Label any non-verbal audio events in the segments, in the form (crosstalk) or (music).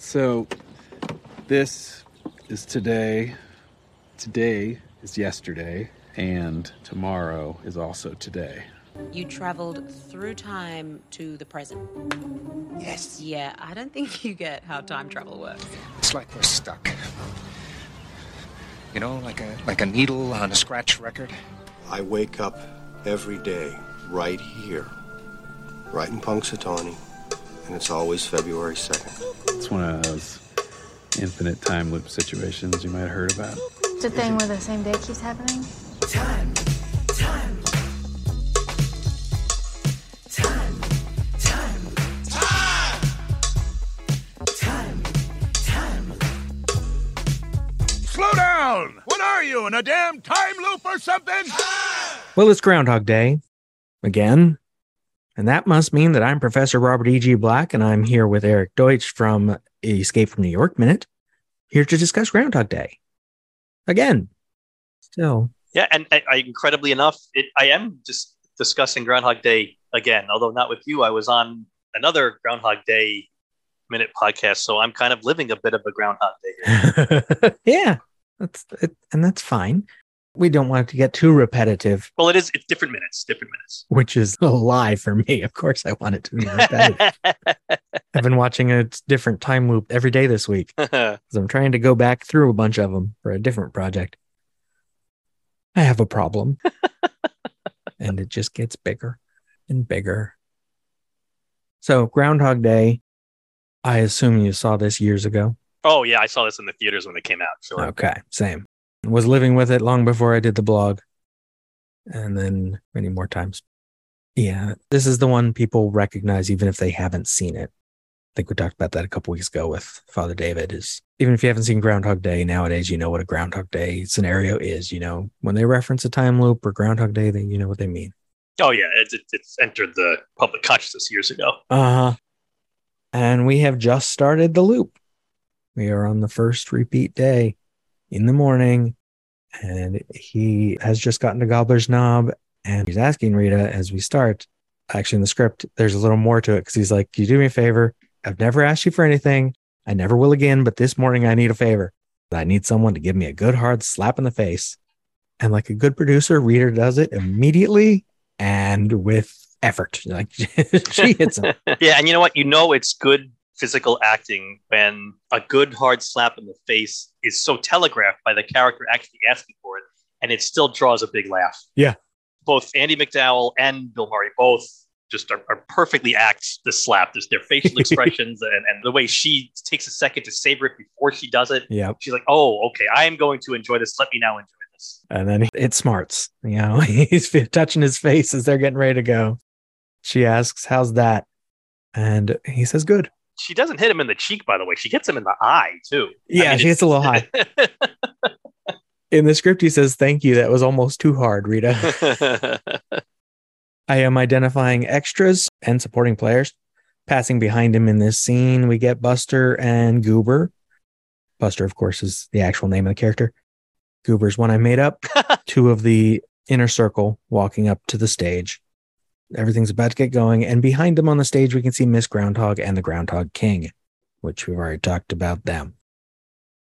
So, this is today. Today is yesterday, and tomorrow is also today. You traveled through time to the present. Yes. Yeah, I don't think you get how time travel works. It's like we're stuck. You know, like a like a needle on a scratch record. I wake up every day right here, right in Punxsutawney, and it's always February 2nd. It's one of those infinite time loop situations you might have heard about. It's a thing where the same day keeps happening. Time, time, time, time, time, time. Slow down! What are you, in a damn time loop or something? Well, it's Groundhog Day again. And that must mean that I'm Professor Robert E.G. Black, and I'm here with Eric Deutsch from Escape from New York Minute, here to discuss Groundhog Day. Again. Still. Yeah, and I, I incredibly enough, it, I am just discussing Groundhog Day again, although not with you. I was on another Groundhog Day minute podcast, so I'm kind of living a bit of a Groundhog Day. Here. (laughs) yeah. That's it, and that's fine. We don't want it to get too repetitive, well, it is. It's different minutes. Different minutes. which is a lie for me. Of course, I want it to be repetitive. (laughs) I've been watching a different time loop every day this week (laughs) because I'm trying to go back through a bunch of them for a different project. I have a problem, (laughs) and it just gets bigger and bigger. So, Groundhog Day, I assume you saw this years ago. oh yeah, I saw this in the theaters when it came out. Sure. Okay, same. Was living with it long before I did the blog, and then many more times. Yeah, this is the one people recognize even if they haven't seen it. I think we talked about that a couple weeks ago with Father David. Is even if you haven't seen Groundhog Day nowadays, you know what a Groundhog Day scenario is. You know when they reference a time loop or Groundhog Day, then you know what they mean. Oh yeah, it's it, it's entered the public consciousness years ago. Uh huh. And we have just started the loop. We are on the first repeat day in the morning, and he has just gotten to Gobbler's Knob, and he's asking Rita as we start. Actually, in the script, there's a little more to it because he's like, "Can you do me a favor? I've never asked you for anything. I never will again, but this morning I need a favor. I need someone to give me a good hard slap in the face." And like a good producer, Rita does it immediately and with effort. Like (laughs) she hits him. (laughs) yeah, and you know what? You know it's good physical acting when a good hard slap in the face is so telegraphed by the character actually asking for it, and it still draws a big laugh. Yeah. Both Andie MacDowell and Bill Murray both just are, are perfectly act the slap. Just their facial (laughs) expressions and, and the way she takes a second to savor it before she does it. Yeah. She's like, "Oh, okay, I am going to enjoy this. Let me now enjoy this." And then it smarts. You know, (laughs) he's touching his face as they're getting ready to go. She asks, How's that? And he says, Good. She doesn't hit him in the cheek, by the way. She hits him in the eye too. Yeah, she gets a little high. (laughs) In the script, he says, Thank you. That was almost too hard, Rita. (laughs) I am identifying extras and supporting players. Passing behind him in this scene, we get Buster and Goober. Buster, of course, is the actual name of the character. Goober's one I made up. (laughs) Two of the inner circle walking up to the stage. Everything's about to get going. And behind them on the stage, we can see Miss Groundhog and the Groundhog King, which we've already talked about them.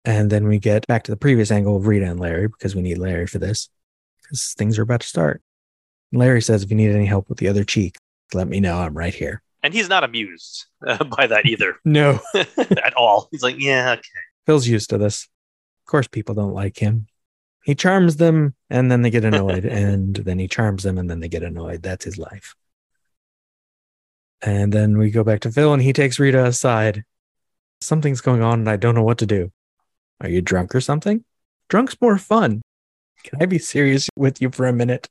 And then we get back to the previous angle of Rita and Larry because we need Larry for this because things are about to start. Larry says, if you need any help with the other cheek, let me know. I'm right here. and he's not amused uh, by that either (laughs) No. (laughs) at all. He's like, "Yeah, okay." Phil's used to this. Of course, people don't like him. He charms them and then they get annoyed, (laughs) and then he charms them and then they get annoyed. That's his life. And then we go back to Phil and he takes Rita aside. Something's going on and I don't know what to do. Are you drunk or something? Drunk's more fun. Can I be serious with you for a minute?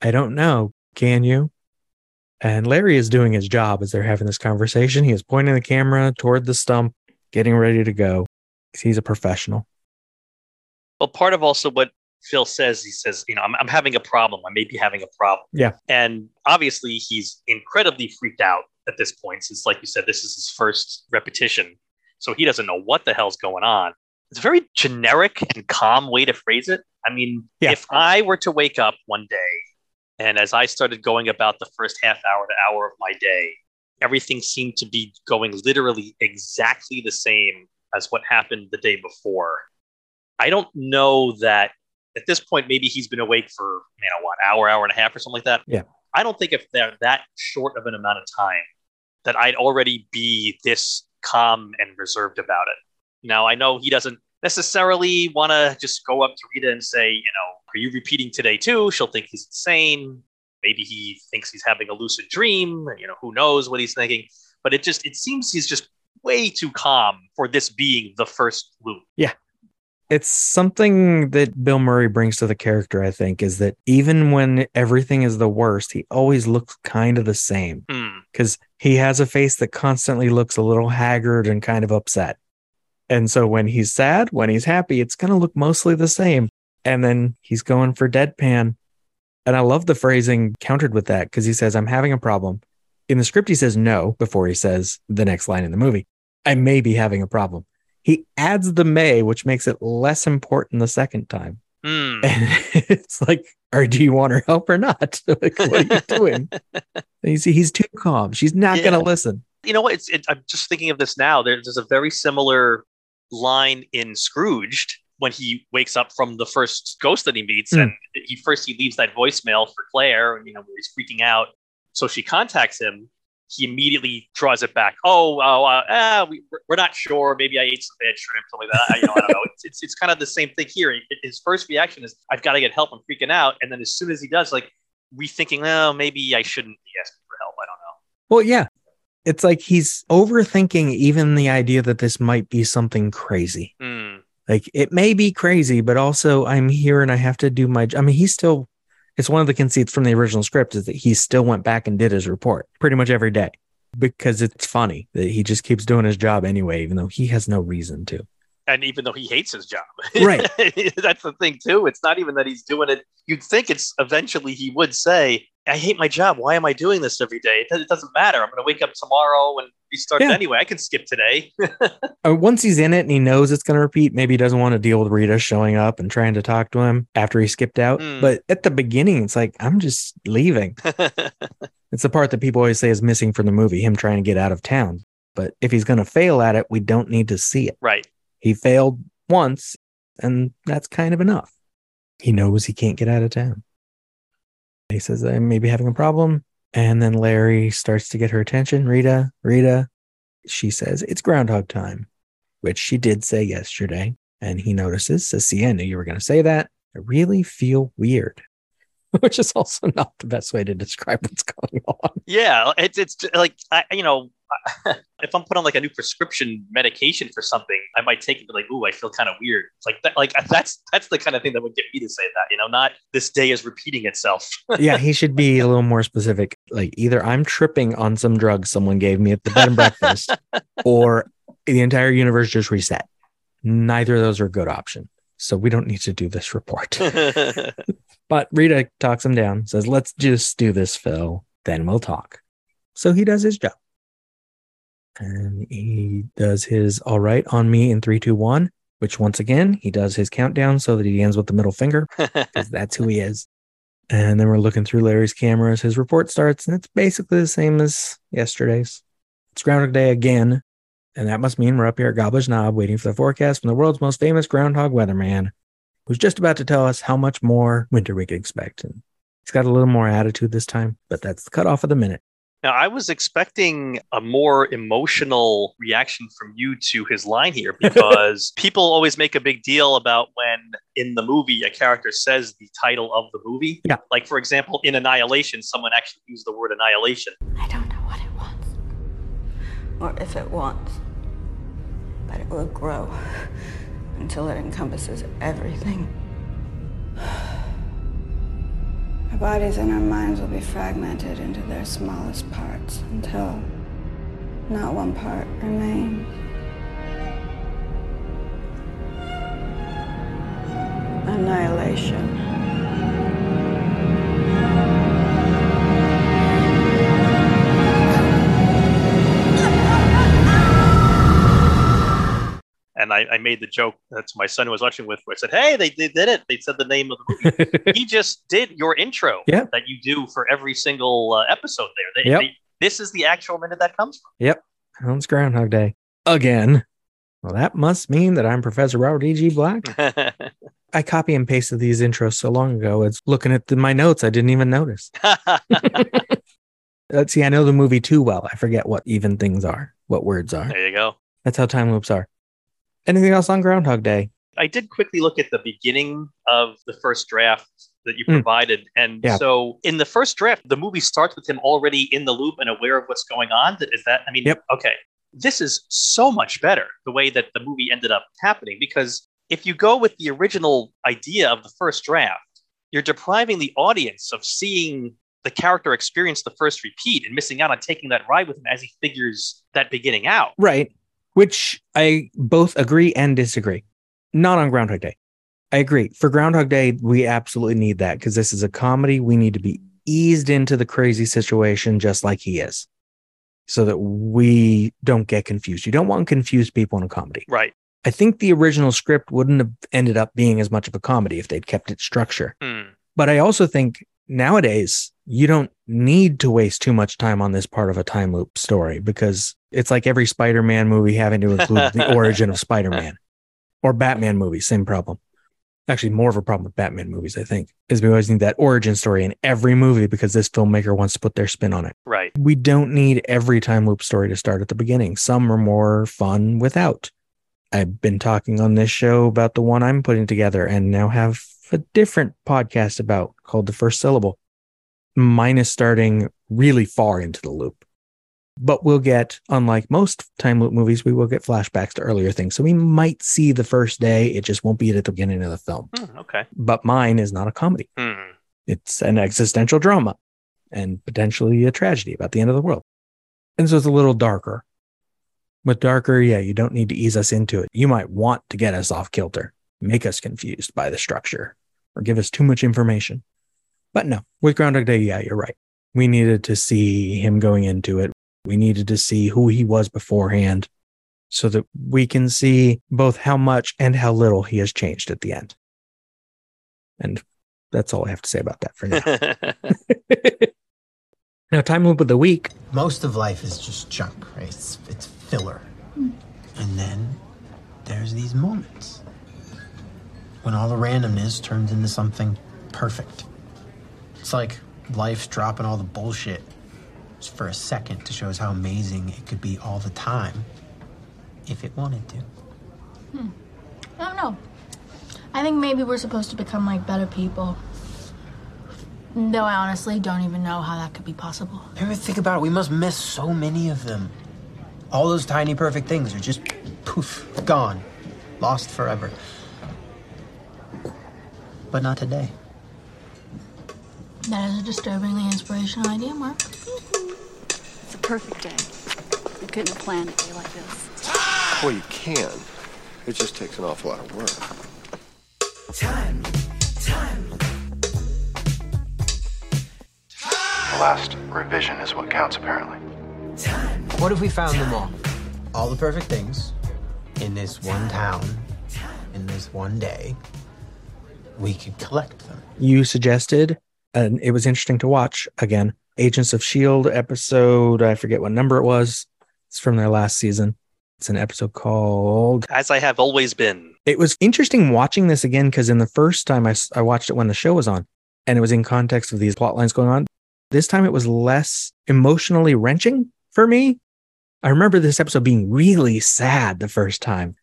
I don't know. Can you? And Larry is doing his job as they're having this conversation. He is pointing the camera toward the stump, getting ready to go. He's a professional. Well, part of also what Phil says, he says, you know, I'm, I'm having a problem. I may be having a problem. Yeah. And obviously, he's incredibly freaked out at this point, since, like you said, this is his first repetition. So he doesn't know what the hell's going on. It's a very generic and calm way to phrase it. I mean, Yeah. if I were to wake up one day and as I started going about the first half hour to hour of my day, everything seemed to be going literally exactly the same as what happened the day before. I don't know that at this point, maybe he's been awake for, you know, what, hour, hour and a half or something like that. Yeah. I don't think if they're that short of an amount of time that I'd already be this calm and reserved about it. Now, I know he doesn't necessarily want to just go up to Rita and say, you know, are you repeating today too? She'll think he's insane. Maybe he thinks he's having a lucid dream. You know, who knows what he's thinking. But it just, it seems he's just way too calm for this being the first loop. It's something that Bill Murray brings to the character, I think, is that even when everything is the worst, he always looks kind of the same Hmm. because he has a face that constantly looks a little haggard and kind of upset. And so when he's sad, when he's happy, it's going to look mostly the same. And then he's going for deadpan. And I love the phrasing countered with that because he says, I'm having a problem. In the script, he says no before he says the next line in the movie. I may be having a problem. He adds the may, which makes it less important the second time. Hmm. And (laughs) it's like, or do you want her help or not? (laughs) like, what are you doing? (laughs) And you see, he's too calm. She's not Yeah. going to listen. you know what? It's, it, I'm just thinking of this now. There- There's a very similar line in Scrooged when he wakes up from the first ghost that he meets, Hmm. and he first he leaves that voicemail for Claire, and you know where he's freaking out. So she contacts him. He immediately draws it back. Oh, oh, uh, ah, we, we're- we're not sure. Maybe I ate some bad shrimp, something like that. I, you know, I don't know. It's, it's, it's kind of the same thing here. His first reaction is, "I've got to get help. I'm freaking out." And then as soon as he does, like rethinking, "Oh, maybe I shouldn't be asking for help." I don't know. Well, yeah. It's like he's overthinking even the idea that this might be something crazy. Hmm. Like it may be crazy, but also I'm here and I have to do my. I mean, he's still. It's one of the conceits from the original script is that he still went back and did his report pretty much every day because it's funny that he just keeps doing his job anyway, even though he has no reason to. And even though he hates his job (laughs) Right. that's the thing too it's not even that he's doing it you'd think it's eventually he would say i hate my job why am i doing this every day it, it doesn't matter i'm going to wake up tomorrow and restart Yeah. anyway i can skip today (laughs) Uh, once he's in it and he knows it's going to repeat, maybe he doesn't want to deal with Rita showing up and trying to talk to him after he skipped out. Hmm. But at the beginning, it's like, I'm just leaving. (laughs) It's the part that people always say is missing from the movie, him trying to get out of town. But if he's going to fail at it, we don't need to see it. right He failed once, and that's kind of enough. He knows he can't get out of town. He says, I may be having a problem. And then Larry starts to get her attention. Rita, Rita, she says, It's Groundhog Time, which she did say yesterday. And he notices, says, See, I knew you were going to say that. I really feel weird, (laughs) which is also not the best way to describe what's going on. yeah it's, it's like I, you know (laughs) if i'm put on like a new prescription medication for something i might take it and be like ooh i feel kind of weird it's like that like (laughs) that's that's the kind of thing that would get me to say that you know not this day is repeating itself (laughs) yeah, he should be a little more specific. Like either I'm tripping on some drugs someone gave me at the bed and breakfast, or the entire universe just reset. Neither of those are a good option. So we don't need to do this report. but Rita talks him down, says, let's just do this, Phil. Then we'll talk. So he does his job. And he does his all right on me in three, two, one, which once again, he does his countdown so that he ends with the middle finger (laughs) because that's who he is. And then we're looking through Larry's cameras. His report starts, and it's basically the same as yesterday's. It's Groundhog Day again. And that must mean we're up here at Gobbler's Knob waiting for the forecast from the world's most famous groundhog weatherman, who's just about to tell us how much more winter we can expect. And he's got a little more attitude this time, but that's the cutoff of the minute. Now, I was expecting a more emotional reaction from you to his line here (laughs) because people always make a big deal about when in the movie a character says the title of the movie. Yeah. Like, for example, in Annihilation, someone actually used the word annihilation. I don't know what it wants. or if it wants. But it will grow until it encompasses everything. Our bodies and our minds will be fragmented into their smallest parts until not one part remains. Annihilation. And I, I made the joke uh, to my son who was watching with, where I said, Hey, they, they did it. They said the name of the movie. (laughs) he just did your intro Yeah. that you do for every single uh, episode there. They, Yep. they, this is the actual minute that comes from. Yep. It's Groundhog Day. Again. Well, that must mean that I'm Professor Robert E.G. Black. (laughs) I copy and pasted these intros so long ago. It's looking at the, my notes. I didn't even notice. Let's (laughs) see, I know the movie too well. I forget what even things are, what words are. there you go. That's how time loops are. Anything else on Groundhog Day? I did quickly look at the beginning of the first draft that you Mm. provided. And Yeah. so in the first draft, the movie starts with him already in the loop and aware of what's going on. Is that, I mean, Yep. okay. This is so much better the way that the movie ended up happening because if you go with the original idea of the first draft, you're depriving the audience of seeing the character experience the first repeat and missing out on taking that ride with him as he figures that beginning out. Right. Which I both agree and disagree. Not on Groundhog Day. I agree. For Groundhog Day, we absolutely need that because this is a comedy. We need to be eased into the crazy situation just like he is so that we don't get confused. You don't want confused people in a comedy. Right. I think the original script wouldn't have ended up being as much of a comedy if they'd kept its structure. Hmm. But I also think nowadays you don't need to waste too much time on this part of a time loop story because it's like every Spider Man movie having to include the (laughs) origin of Spider Man or Batman movies, same problem. Actually, more of a problem with Batman movies, I think, is we always need that origin story in every movie because this filmmaker wants to put their spin on it. Right. We don't need every time loop story to start at the beginning. Some are more fun without. I've been talking on this show about the one I'm putting together and now have a different podcast about called The First Syllable. Mine is starting really far into the loop. But we'll get, unlike most time loop movies, we will get flashbacks to earlier things. So we might see the first day. It just won't be at the beginning of the film. Hmm, okay. But mine is not a comedy. Hmm. It's an existential drama and potentially a tragedy about the end of the world. And so it's a little darker. With darker, yeah, you don't need to ease us into it. You might want to get us off kilter, make us confused by the structure, or give us too much information. But no, with Groundhog Day, yeah, you're right. We needed to see him going into it. We needed to see who he was beforehand so that we can see both how much and how little he has changed at the end. And that's all I have to say about that for now. (laughs) (laughs) now, time loop of the week. Most of life is just junk, right? It's, it's filler. Hmm. And then there's these moments when all the randomness turns into something perfect. It's like life's dropping all the bullshit just for a second to show us how amazing it could be all the time if it wanted to. Hmm. I don't know. I think maybe we're supposed to become like better people. Though I honestly don't even know how that could be possible. Ever think about it? We must miss so many of them. All those tiny perfect things are just poof, gone, lost forever. But not today. That is a disturbingly inspirational idea, Mark. It's a perfect day. You couldn't have planned a day like this. Well, you can. It just takes an awful lot of work. Time, time, The last revision is what counts, apparently. time. What if we found them all? All the perfect things in this one town, in this one day. We could collect them. You suggested, and it was interesting to watch again Agents of S.H.I.E.L.D. Episode, I forget what number it was. It's from their last season. It's an episode called As I have always been. it was interesting watching this again because in the first time I, I watched it when the show was on and it was in context of these plot lines going on this time it was less emotionally wrenching for me i remember this episode being really sad the first time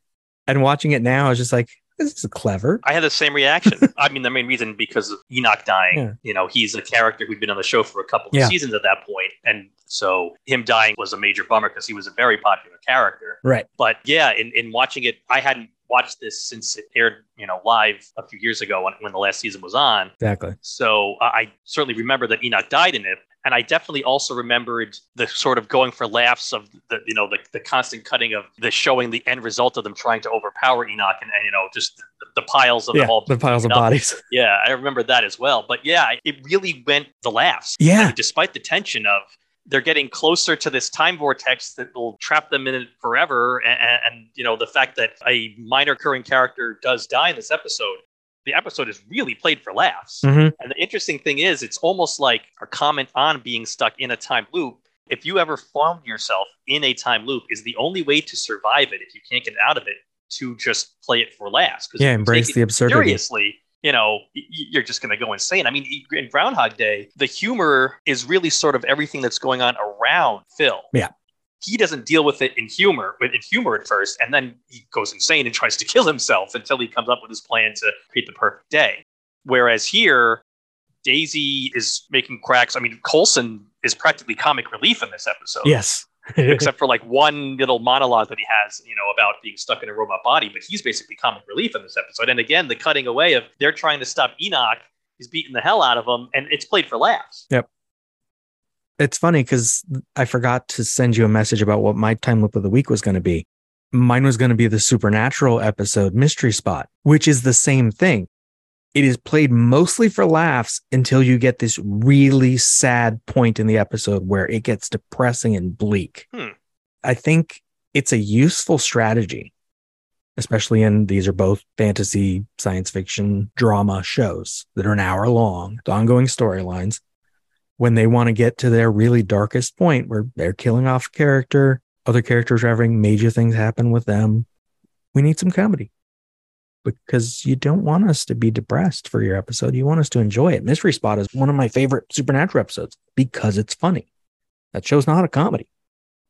and watching it now i was just like this is clever I had the same reaction. (laughs) I mean, the main reason because of Enoch dying. Yeah. You know, he's a character who'd been on the show for a couple of Yeah. seasons at that point, and so him dying was a major bummer because he was a very popular character. right But yeah, in, in watching it, I hadn't watched this since it aired, you know, live a few years ago when, when the last season was on. exactly So uh, I certainly remember that Enoch died in it. And I definitely also remembered the sort of going for laughs of the, you know, the, the constant cutting of the showing the end result of them trying to overpower Enoch and, and you know, just the, the piles of yeah all. the piles of up. bodies (laughs) Yeah, I remember that as well. But yeah, it really went the laughs. Yeah. I mean, despite the tension of they're getting closer to this time vortex that will trap them in it forever, and, and you know the fact that a minor recurring character does die in this episode. The episode is really played for laughs. Mhm. And the interesting thing is, it's almost like a comment on being stuck in a time loop If you ever found yourself in a time loop, is the only way to survive it if you can't get out of it to just play it for laughs. Yeah, embrace the absurdity. Seriously, you know, you're just going to go insane. I mean, in Groundhog Day, the humor is really sort of everything that's going on around Phil. Yeah. He doesn't deal with it in humor, but in humor at first, and then he goes insane and tries to (laughs) kill himself until he comes up with his plan to create the perfect day. Whereas here, Daisy is making cracks. I mean, Coulson is practically comic relief in this episode Yes. (laughs) (laughs) except for like one little monologue that he has, you know, about being stuck in a robot body. But he's basically comic relief in this episode. And again, the cutting away of they're trying to stop Enoch, he's beating the hell out of him, and it's played for laughs. Yep. It's funny because I forgot to send you a message about what my time loop of the week was going to be. Mine was going to be the supernatural episode Mystery Spot, which is the same thing. It is played mostly for laughs until you get this really sad point in the episode where it gets depressing and bleak. Hmm. I think it's a useful strategy, especially in these are both fantasy, science fiction, drama shows that are an hour long, with ongoing storylines. When they want to get to their really darkest point where they're killing off character, other characters are having major things happen with them, we need some comedy because you don't want us to be depressed for your episode. You want us to enjoy it. Mystery Spot is one of my favorite supernatural episodes because it's funny. That show's not a comedy.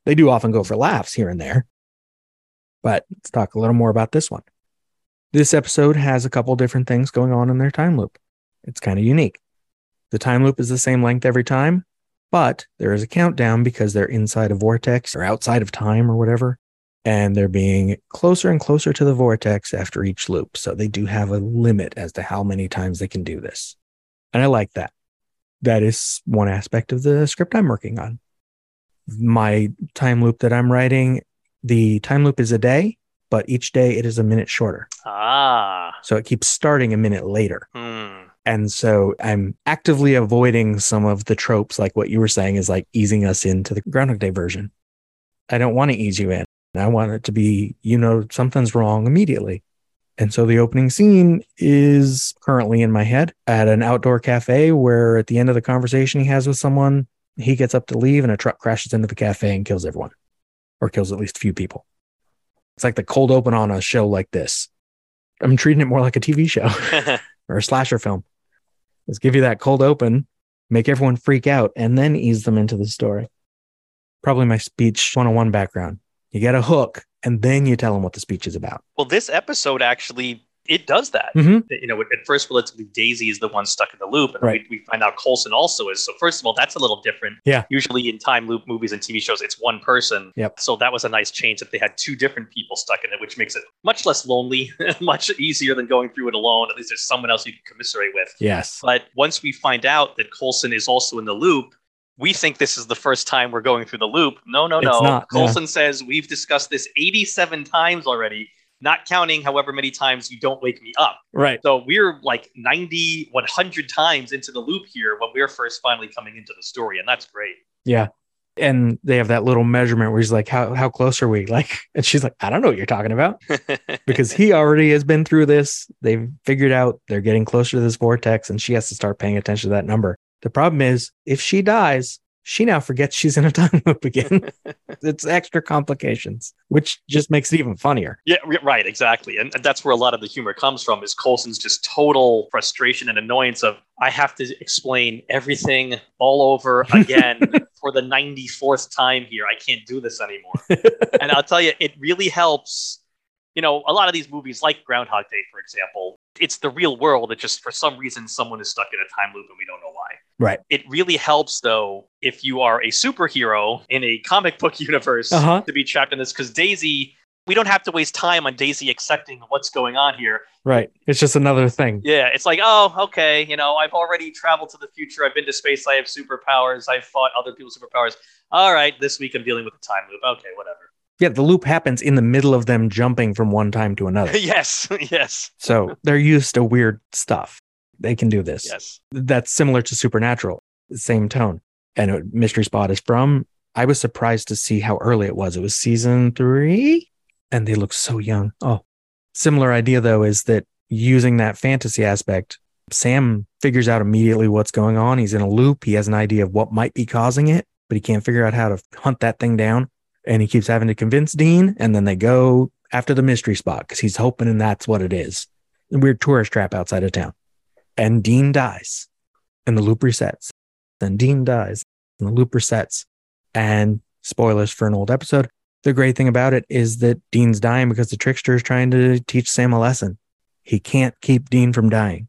They do often go for laughs here and there. But let's talk a little more about this one. This episode has a couple different things going on in their time loop. It's kind of unique. The time loop is the same length every time, but there is a countdown because they're inside a vortex or outside of time or whatever. And they're being closer and closer to the vortex after each loop. So they do have a limit as to how many times they can do this. And I like that. That is one aspect of the script I'm working on. My time loop that I'm writing, the time loop is a day, but each day it is a minute shorter. Ah. So it keeps starting a minute later. Hmm. And so I'm actively avoiding some of the tropes, like what you were saying is like easing us into the Groundhog Day version. I don't want to ease you in. I want it to be, you know, something's wrong immediately. And so the opening scene is currently in my head at an outdoor cafe where at the end of the conversation he has with someone, he gets up to leave and a truck crashes into the cafe and kills everyone or kills at least a few people. It's like the cold open on a show like this. I'm treating it more like a TV show (laughs) or a slasher film. Let's give you that cold open, make everyone freak out, and then ease them into the story. Probably my speech 101 background. You get a hook, and then you tell them what the speech is about. Well, this episode actually it does that. Mhm. You know, at first, relatively Daisy is the one stuck in the loop, and Right. we, we find out Coulson also is. So, first of all, that's a little different. Yeah. Usually, in time loop movies and TV shows, it's one person. Yep. So that was a nice change that they had two different people stuck in it, which makes it much less lonely, (laughs) much easier than going through it alone. At least there's someone else you can commiserate with. Yes. But once we find out that Coulson is also in the loop, we think this is the first time we're going through the loop. No, no, It's no. yeah. Coulson says we've discussed this 87 times already, not counting however many times you don't wake me up. Right. So we're like 90, 100 times into the loop here when we're first finally coming into the story, and that's great. Yeah. And they have that little measurement where he's like, How how close are we? (laughs) Like, and she's like, I don't know what you're talking about. (laughs) because he already has been through this. They've figured out they're getting closer to this vortex, and she has to start paying attention to that number. The problem is, if she dies, she now forgets she's in a time loop again. (laughs) it's extra complications, which just makes it even funnier. Yeah, right, exactly. And, and that's where a lot of the humor comes from is Coulson's just total frustration and annoyance of I have to explain everything all over again (laughs) for the 94th time here. I can't do this anymore. (laughs) and I'll tell you, it really helps. You know, a lot of these movies, like Groundhog Day, for example, it's the real world. It just, for some reason, someone is stuck in a time loop and we don't know why. Right. It really helps, though, if you are a superhero in a comic book (laughs) universe Uh-huh. to be trapped in this. Because Daisy, we don't have to waste time on Daisy accepting what's going on here. Right. It's just another thing. Yeah, it's like, oh, okay, you know, I've already traveled to the future. I've been to space. I have superpowers. I've fought other people's superpowers. All right, this week I'm dealing with a time loop. Okay, whatever. Yeah, the loop happens in the middle of them jumping from one time to another. (laughs) yes, yes, So they're used to weird stuff. They can do this. yes. That's similar to Supernatural, same tone. And Mystery Spot is from. I was surprised to see how early it was. It was season three, and they look so young. Oh, similar idea though is that using that fantasy aspect, Sam figures out immediately what's going on. He's in a loop. He has an idea of what might be causing it. but he can't figure out how to hunt that thing down. And he keeps having to convince Dean. And then they go after the mystery spot because he's hoping and that's what it is. A weird tourist trap outside of town. And Dean dies and the loop resets. Then Dean dies and the loop resets. And spoilers for an old episode. The great thing about it is that Dean's dying because the trickster is trying to teach Sam a lesson. He can't keep Dean from dying.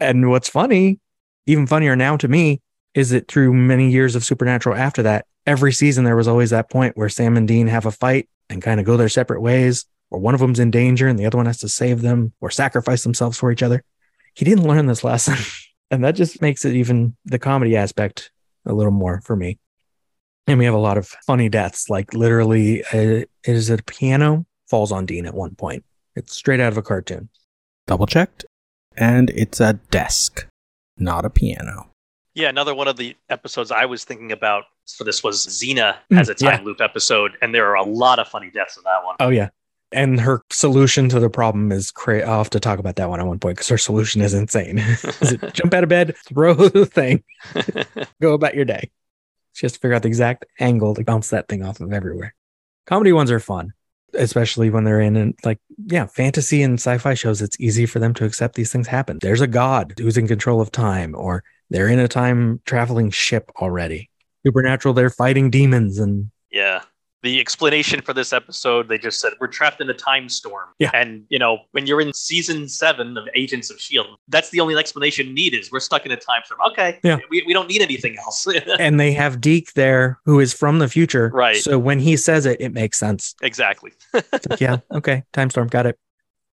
And what's funny, even funnier now to me, is it through many years of Supernatural after that, every season there was always that point where Sam and Dean have a fight and kind of go their separate ways, or one of them's in danger and the other one has to save them or sacrifice themselves for each other. He didn't learn this lesson. (laughs) and that just makes it even the comedy aspect a little more for me. And we have a lot of funny deaths, like literally, uh, is it a piano falls on Dean at one point. It's straight out of a cartoon. Double checked. And it's a desk, not a piano. Yeah, another one of the episodes I was thinking about for this was Xena Mm, as a time yeah. loop episode, and there are a lot of funny deaths in that one. Oh yeah. And her solution to the problem is cra- I'll have to talk about that one at one point because her solution is insane. (laughs) is it (laughs) jump out of bed, throw the thing, (laughs) go about your day. She has to figure out the exact angle to bounce that thing off of everywhere. Comedy ones are fun, especially when they're in and like yeah, fantasy and sci-fi shows. It's easy for them to accept these things happen. There's a god who's in control of time, or they're in a time traveling ship already. Supernatural, they're fighting demons and Yeah. The explanation for this episode, they just said we're trapped in a time storm. Yeah. And you know, when you're in season seven of Agents of Shield, that's the only explanation needed is we're stuck in a time storm. Okay. Yeah. We, we don't need anything else. (laughs) and they have Deke there who is from the future. Right. So when he says it, it makes sense. exactly. (laughs) Like, yeah, okay, time storm, got it.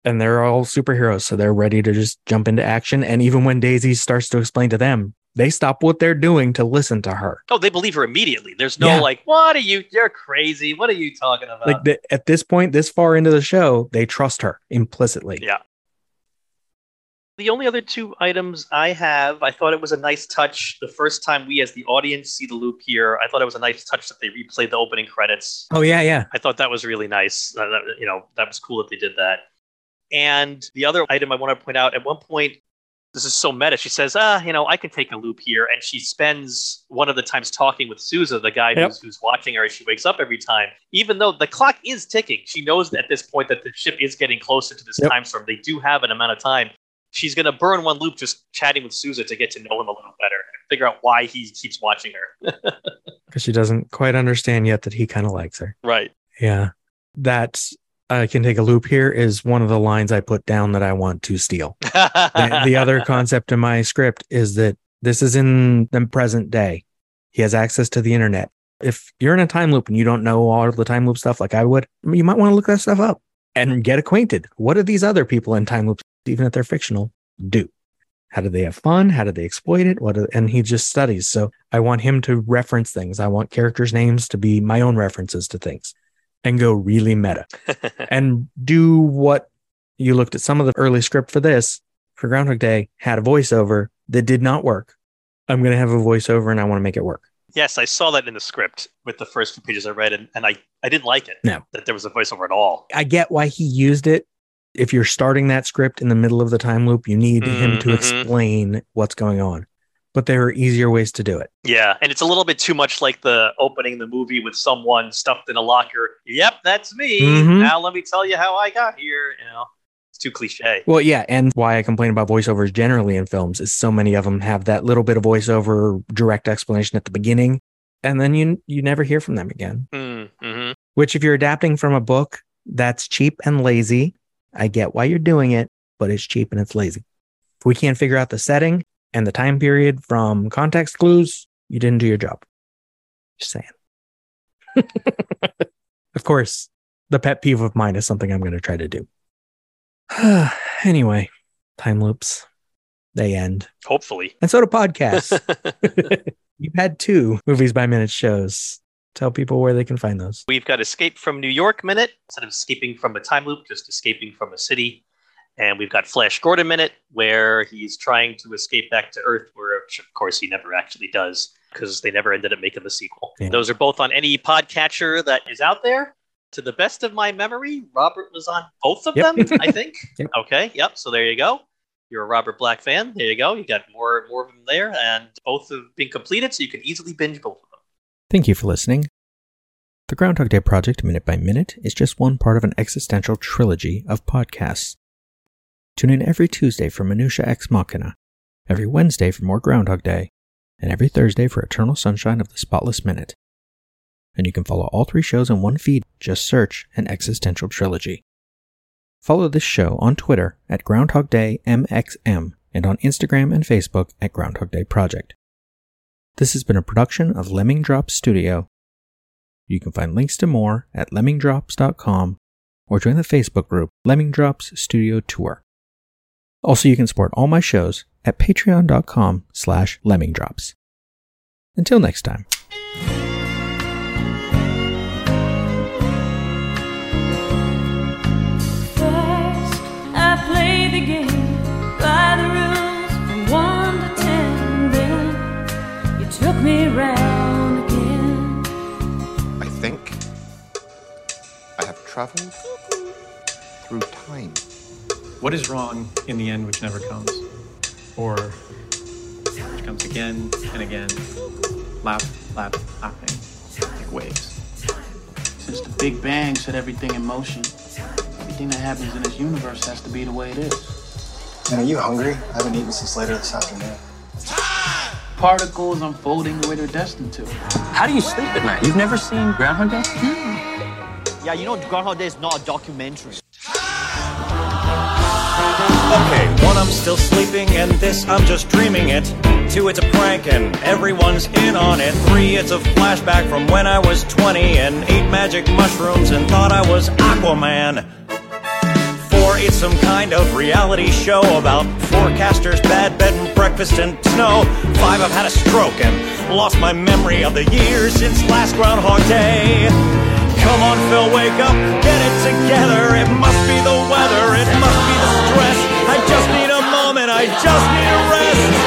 And they're all superheroes, so they're ready to just jump into action. And even when Daisy starts to explain to them, they stop what they're doing to listen to her. Oh, they believe her immediately. There's no Yeah. like, what are you? You're crazy. What are you talking about? Like the, at this point, this far into the show, they trust her implicitly. Yeah. The only other two items I have, I thought it was a nice touch. The first time we, as the audience, see the loop here, I thought it was a nice touch that they replayed the opening credits. Oh yeah, yeah. I thought that was really nice. Uh, that, you know, that was cool that they did that. And the other item I want to point out at one point, this is so meta. She says, "Ah, you know, I can take a loop here," and she spends one of the times talking with Sousa, the guy Yep. who's, who's watching her as she wakes up every time. Even though the clock is ticking, she knows at this point that the ship is getting closer to this Yep. time storm. They do have an amount of time. She's going to burn one loop just chatting with Sousa to get to know him a little better and figure out why he keeps watching her. (laughs) Because she doesn't quite understand yet that he kind of likes her. right. Yeah. That I can take a loop here is one of the lines I put down that I want to steal. (laughs) the, the other concept in my script is that this is in the present day. He has access to the internet. If you're in a time loop and you don't know all the time loop stuff like I would, you might want to look that stuff up and get acquainted. What do these other people in time loops, even if they're fictional, do? How do they have fun? How do they exploit it? What? Do, and he just studies. So I want him to reference things. I want characters' names to be my own references to things and go really meta and do what you looked at some of the early script for this for Groundhog Day had a voiceover that did not work. I'm going to have a voiceover and I want to make it work. Yes, I saw that in the script with the first few pages I read, and, and I, I didn't like it. No. That there was a voiceover at all. I get why he used it. If you're starting that script in the middle of the time loop, you need him mm, to mm-hmm. explain what's going on. But there are easier ways to do it. Yeah, and it's a little bit too much like the opening the movie with someone stuffed in a locker. Yep, that's me. Mhm. Now let me tell you how I got here. You know, it's too cliche. Well, yeah, and why I complain about voiceovers generally in films is so many of them have that little bit of voiceover direct explanation at the beginning, and then you you never hear from them again. Mm-hmm. Which, if you're adapting from a book, that's cheap and lazy. I get why you're doing it, but it's cheap and it's lazy. If we can't figure out the setting and the time period from context clues, you didn't do your job. Just saying. (laughs) of course, the pet peeve of mine is something I'm going to try to do. (sighs) anyway, time loops, they end. Hopefully. And so do podcasts. (laughs) (laughs) You've had two movies by minute shows. Tell people where they can find those. We've got Escape from New York Minute instead of escaping from a time loop, just escaping from a city. And we've got Flash Gordon Minute, where he's trying to escape back to Earth, where, which of course he never actually does because they never ended up making the sequel. Yeah. Those are both on any podcatcher that is out there. To the best of my memory, Robert was on both of Yep. them, I (laughs) think. Yep. Okay, yep. So there you go. You're a Robert Black fan. There you go. You got more more of them there, and both have been completed, so you can easily binge both of them. Thank you for listening. The Groundhog Day Project Minute by Minute is just one part of an existential trilogy of podcasts. Tune in every Tuesday for Minutia Ex Machina, every Wednesday for more Groundhog Day, and every Thursday for Eternal Sunshine of the Spotless Minute. And you can follow all three shows in one feed. Just search an existential trilogy. Follow this show on Twitter at Groundhog Day MXM and on Instagram and Facebook at Groundhog Day Project. This has been a production of Lemming Drops Studio. You can find links to more at lemmingdrops.com or join the Facebook group Lemming Drops Studio Tour. Also, you can support all my shows at patreon.com slash lemmingdrops. Until next time. First, I played the game by the rules from one to ten. Then you took me round again. I think I have traveled through time. What is wrong in the end which never comes? Or which comes again and again, lap, lap, lapping, like waves. Since the Big Bang set everything in motion, everything that happens in this universe has to be the way it is. Man, are you hungry? I haven't eaten since later this afternoon. Particles unfolding the way they're destined to. How do you sleep at night? You've never seen Groundhog Day? Yeah, you know Groundhog Day is not a documentary. Okay, one, I'm still sleeping, and this, I'm just dreaming it. Two, it's a prank, and everyone's in on it. Three, it's a flashback from when I was 20 and ate magic mushrooms and thought I was Aquaman. Four, it's some kind of reality show about forecasters, bad bed and breakfast, and snow. Five, I've had a stroke and lost my memory of the years since last Groundhog Day. Come on, Phil, wake up, get it together. It must be the weather, it must be the stress just need a moment, I just need a rest.